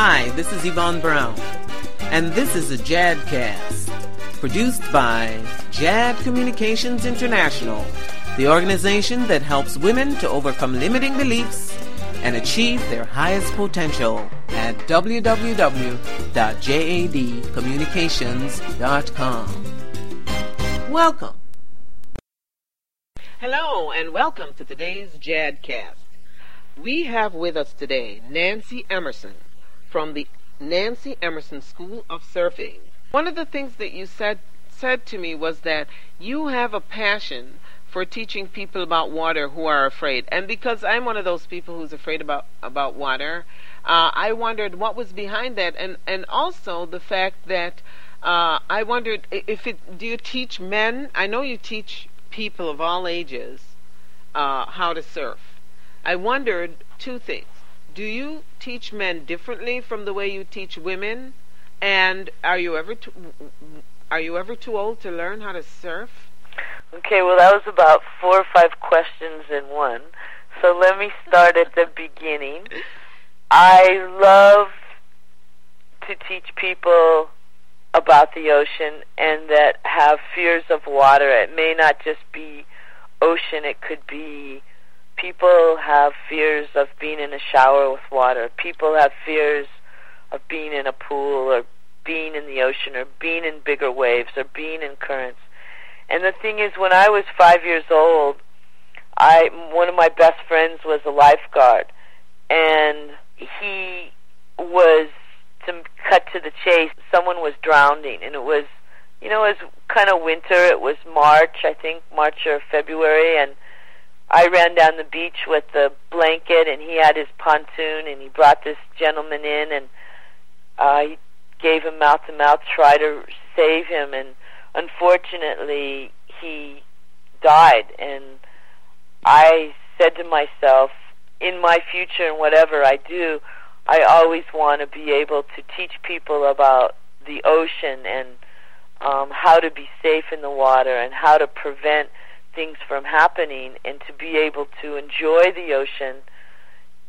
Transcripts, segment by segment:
Hi, this is Yvonne Brown, and this is a JADcast, produced by JAD Communications International, the organization that helps women to overcome limiting beliefs and achieve their highest potential at www.jadcommunications.com. Welcome. Hello, and welcome to today's JADcast. We have with us today Nancy Emerson from the Nancy Emerson School of Surfing. One of the things that you said said to me was that you have a passion for teaching people about water who are afraid. And because I'm one of those people who's afraid about about water, uh, I wondered what was behind that, and and also the fact that uh, I wondered if it. Do you teach men? I know you teach people of all ages uh, how to surf. I wondered two things do you teach men differently from the way you teach women? And are you ever too, are you ever too old to learn how to surf? Okay, well that was about four or five questions in one. So let me start at the beginning. I love to teach people about the ocean and that have fears of water. It may not just be ocean, it could be people have fears of being in a shower with water. People have fears of being in a pool or being in the ocean or being in bigger waves or being in currents. And the thing is, when I was five years old, I one of my best friends was a lifeguard, and he was to cut to the chase. Someone was drowning, and it was, you know, it was kind of winter. It was March, I think, March or February, and I ran down the beach with the blanket, and he had his pontoon, and he brought this gentleman in, and uh, gave him mouth to mouth, try to save him, and unfortunately, he died. And I said to myself, in my future and whatever I do, I always want to be able to teach people about the ocean and um, how to be safe in the water and how to prevent things from happening and to be able to enjoy the ocean.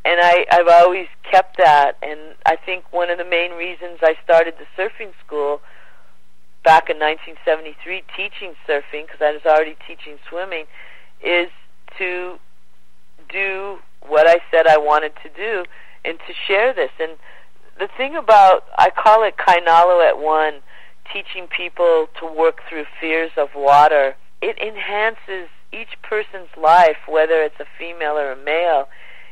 And I, I've always kept that. And I think one of the main reasons I started the surfing school back in 1973, teaching surfing, because I was already teaching swimming, is to do what I said I wanted to do and to share this. And the thing about, I call it Kainalo at One, teaching people to work through fears of water it enhances each person's life, whether it's a female or a male.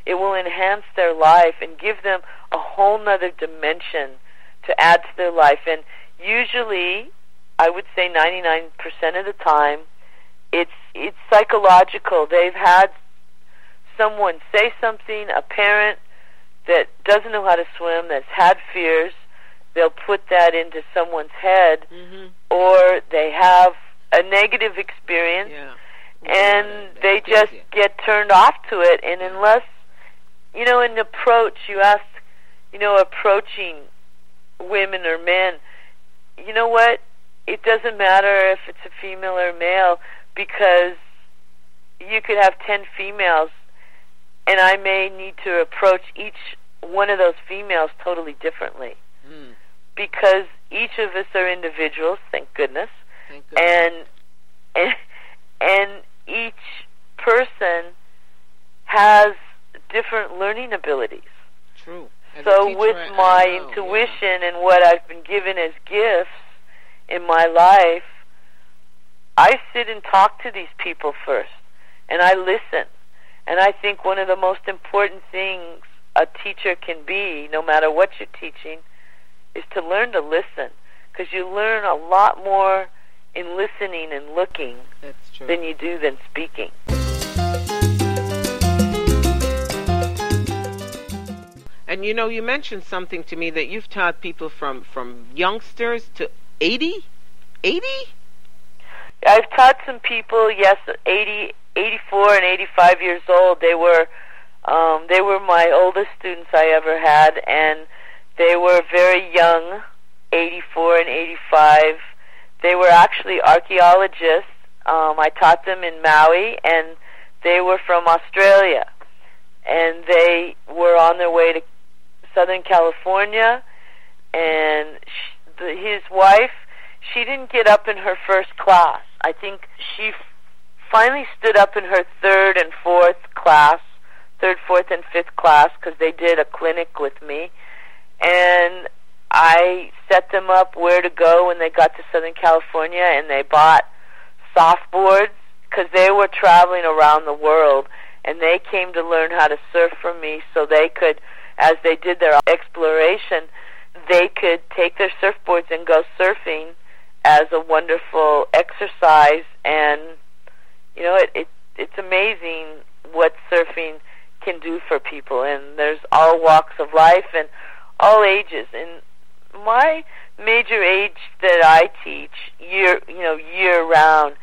It will enhance their life and give them a whole nother dimension to add to their life. And usually, I would say 99% of the time, it's it's psychological. They've had someone say something, a parent that doesn't know how to swim, that's had fears, they'll put that into someone's head, mm-hmm. or they have a negative experience Yeah. and Yeah, they just scares get turned off to it and unless you know in approach you ask you know approaching women or men you know what it doesn't matter if it's a female or male because you could have 10 females and I may need to approach each one of those females totally differently. Mm, because each of us are individuals thank goodness. And and and each person has different learning abilities. True. So with my know, yeah. intuition and what I've been given as gifts in my life, I sit and talk to these people first and I listen. And I think one of the most important things a teacher can be, no matter what you're teaching, is to learn to listen because you learn a lot more in listening and looking than you do than speaking. And you know, you mentioned something to me that you've taught people from from youngsters to 80? 80? I've taught some people, yes, 80, 84 and 85 years old. They were um, they were my oldest students I ever had, and they were very young, 84 and 85. They were actually archaeologists. Um, I taught them in Maui, and they were from Australia, and they were on their way to Southern California, and she, the, his wife, she didn't get up in her first class. I think she f- finally stood up in her third and fourth class, third, fourth, and fifth class, because they did a clinic with me, and I set them up where to go when they got to Southern California, and they bought softboards because they were traveling around the world, and they came to learn how to surf from me so they could, as they did their exploration, they could take their surfboards and go surfing as a wonderful exercise. And you know it, it it's amazing what surfing can do for people. And there's all walks of life and all ages. And my major age that I teach year you know year round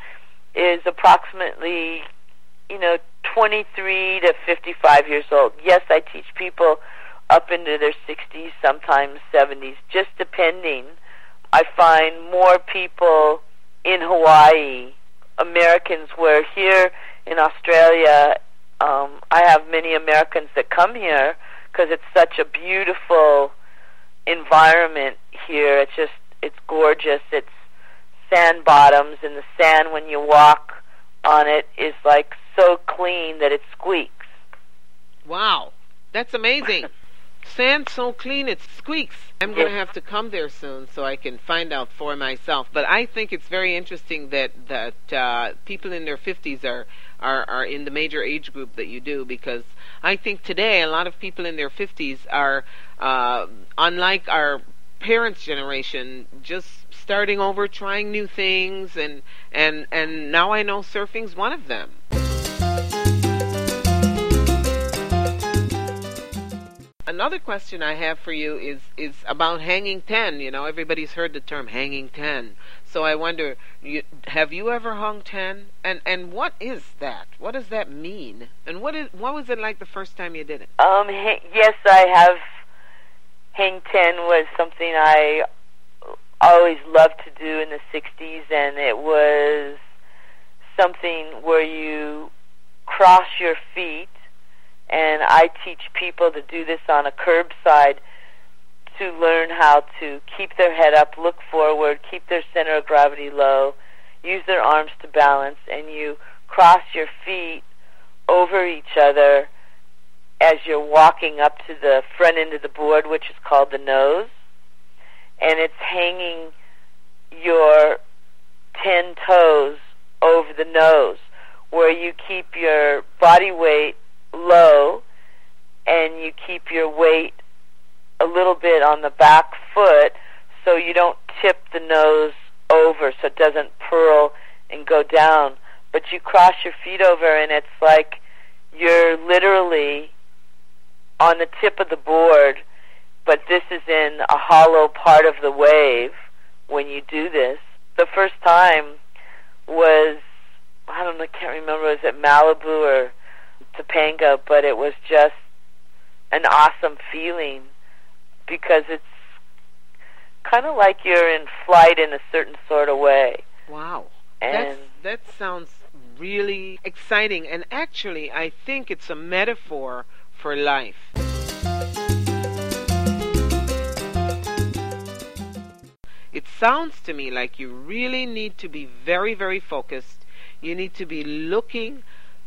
is approximately you know 23 to 55 years old. Yes, I teach people up into their 60s, sometimes 70s, just depending. I find more people in Hawaii, Americans, where here in Australia, um, I have many Americans that come here because it's such a beautiful environment here. It's just it's gorgeous. It's sand bottoms, and the sand when you walk on it is like so clean that it squeaks. Wow, that's amazing. sand so clean it squeaks. I'm going to have to come there soon so I can find out for myself. But I think it's very interesting that that uh, people in their 50s are, are are in the major age group that you do because I think today a lot of people in their 50s are uh, unlike our parents' generation, just starting over, trying new things, and and and now I know surfing's one of them. Another question I have for you is is about hanging ten. You know, everybody's heard the term hanging ten. So I wonder, you, have you ever hung ten? And and what is that? What does that mean? And what is what was it like the first time you did it? Um, yes, I have. Hang ten was something I always loved to do in the '60s, and it was something where you cross your feet and I teach people to do this on a curbside to learn how to keep their head up, look forward, keep their center of gravity low, use their arms to balance, and you cross your feet over each other as you're walking up to the front end of the board, which is called the nose, and it's hanging your ten toes over the nose, where you keep your body weight low and you keep your weight a little bit on the back foot so you don't tip the nose over so it doesn't pearl and go down. But you cross your feet over and it's like you're literally on the tip of the board, but this is in a hollow part of the wave when you do this. The first time was I don't know, I can't remember was it Malibu or Topanga, but it was just an awesome feeling because it's kind of like you're in flight in a certain sort of way. Wow. And That's, that sounds really exciting. And actually, I think it's a metaphor for life. It sounds to me like you really need to be very, very focused. You need to be looking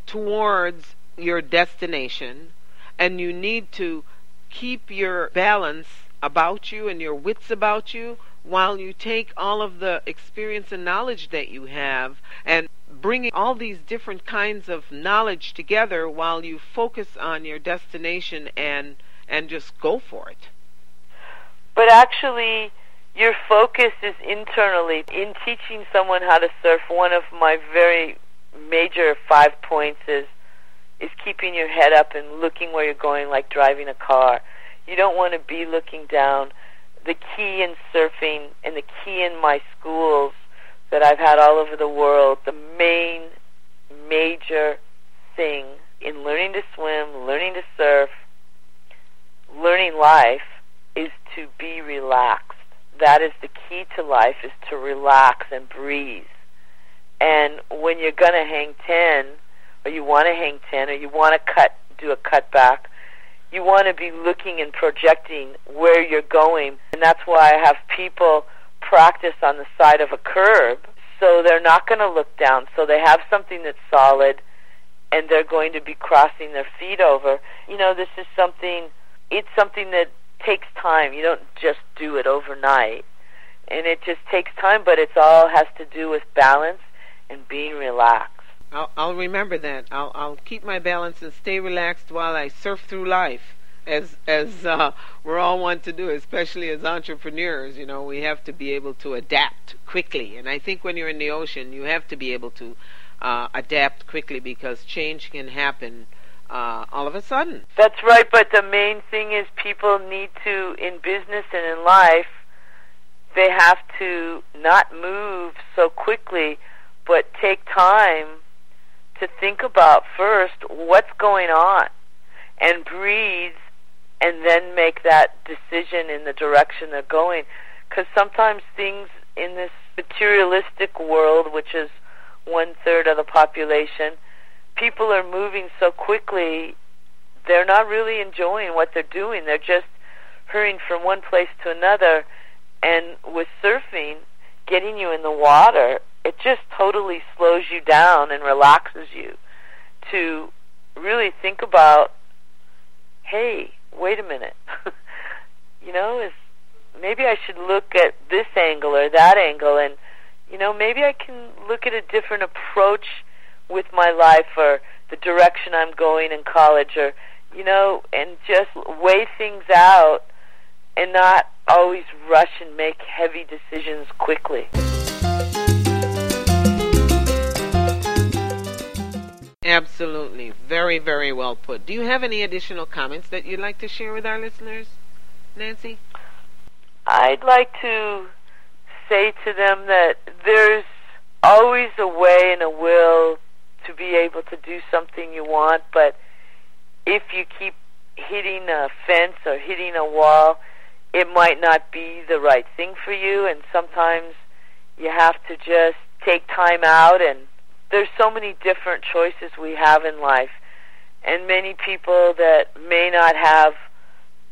towards your destination and you need to keep your balance about you and your wits about you while you take all of the experience and knowledge that you have and bringing all these different kinds of knowledge together while you focus on your destination and and just go for it. But actually your focus is internally in teaching someone how to surf one of my very major five points is is keeping your head up and looking where you're going like driving a car. You don't want to be looking down. The key in surfing and the key in my schools that I've had all over the world, the main major thing in learning to swim, learning to surf, learning life is to be relaxed. That is the key to life is to relax and breathe. And when you're going to hang 10, or you want to hang 10 or you want to cut do a cutback, you want to be looking and projecting where you're going. And that's why I have people practice on the side of a curb so they're not going to look down. So they have something that's solid and they're going to be crossing their feet over. You know, this is something, it's something that takes time. You don't just do it overnight. And it just takes time, but it's all has to do with balance and being relaxed. I'll, I'll remember that. I'll, I'll keep my balance and stay relaxed while I surf through life, as as uh, we're all want to do, especially as entrepreneurs. You know, we have to be able to adapt quickly, and I think when you're in the ocean, you have to be able to uh, adapt quickly because change can happen uh, all of a sudden. That's right, but the main thing is people need to, in business and in life, they have to not move so quickly, but take time to think about first what's going on and breathe and then make that decision in the direction they're going. Because sometimes things in this materialistic world, which is one third of the population, people are moving so quickly, they're not really enjoying what they're doing. They're just hurrying from one place to another. And with surfing, getting you in the water it just totally slows you down and relaxes you to really think about hey wait a minute. You know is maybe i should look at this angle or that angle and you know maybe i can look at a different approach with my life or the direction i'm going in college or you know and just weigh things out and not always rush and make heavy decisions quickly Absolutely. Very, very well put. Do you have any additional comments that you'd like to share with our listeners, Nancy? I'd like to say to them that there's always a way and a will to be able to do something you want, but if you keep hitting a fence or hitting a wall, it might not be the right thing for you, and sometimes you have to just take time out and there's so many different choices we have in life, and many people that may not have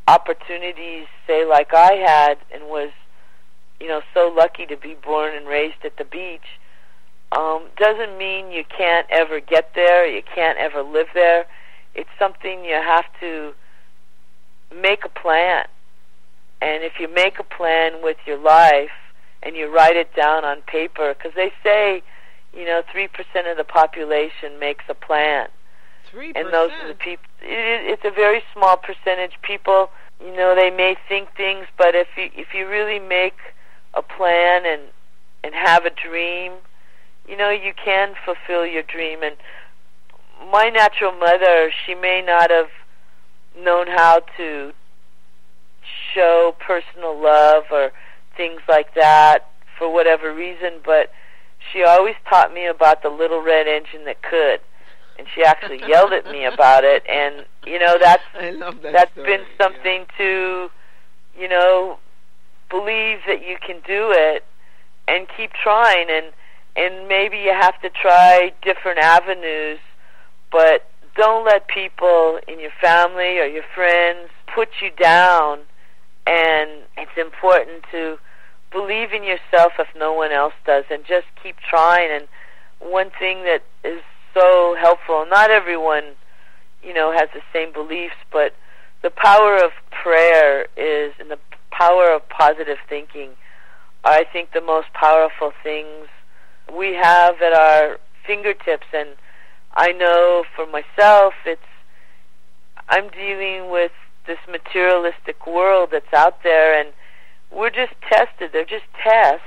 opportunities, say like I had, and was, you know, so lucky to be born and raised at the beach. Um, doesn't mean you can't ever get there, you can't ever live there. It's something you have to make a plan. And if you make a plan with your life and you write it down on paper, because they say you know, three percent of the population makes a plan. Three And those are the people. It, it's a very small percentage. People, you know, they may think things, but if you if you really make a plan and and have a dream, you know, you can fulfill your dream. And my natural mother, she may not have known how to show personal love or things like that for whatever reason, but she always taught me about the little red engine that could and she actually yelled at me about it and you know that's that that's story. been something yeah. to you know believe that you can do it and keep trying and and maybe you have to try different avenues but don't let people in your family or your friends put you down and it's important to believe in yourself if no one else does and just keep trying. And one thing that is so helpful not everyone you know has the same beliefs but the power of prayer is and the power of positive thinking are i think the most powerful things we have at our fingertips. And i know for myself it's i'm dealing with this materialistic world that's out there and we're just tested. They're just tests,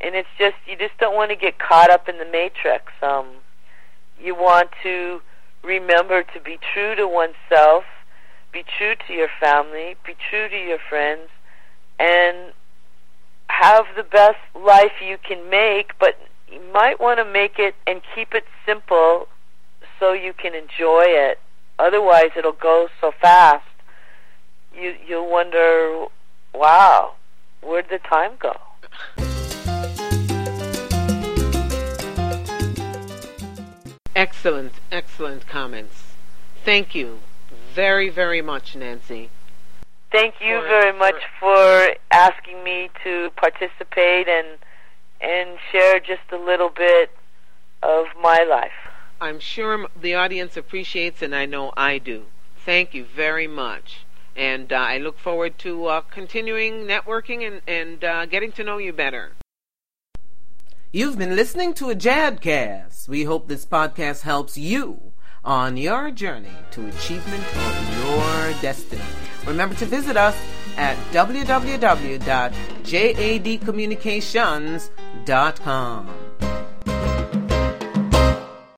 and it's just you just don't want to get caught up in the matrix. Um, you want to remember to be true to oneself, be true to your family, be true to your friends, and have the best life you can make. But you might want to make it and keep it simple so you can enjoy it. Otherwise, it'll go so fast. You you'll wonder, wow, Where'd the time go? Excellent, excellent comments. Thank you very, very much, Nancy. Thank you For- very much for asking me to participate and and share just a little bit of my life. I'm sure the audience appreciates, and I know I do. Thank you very much. And uh, I look forward to uh, continuing networking and, and uh, getting to know you better. You've been listening to a Jadcast. We hope this podcast helps you on your journey to achievement of your destiny. Remember to visit us at www.jadcommunications.com.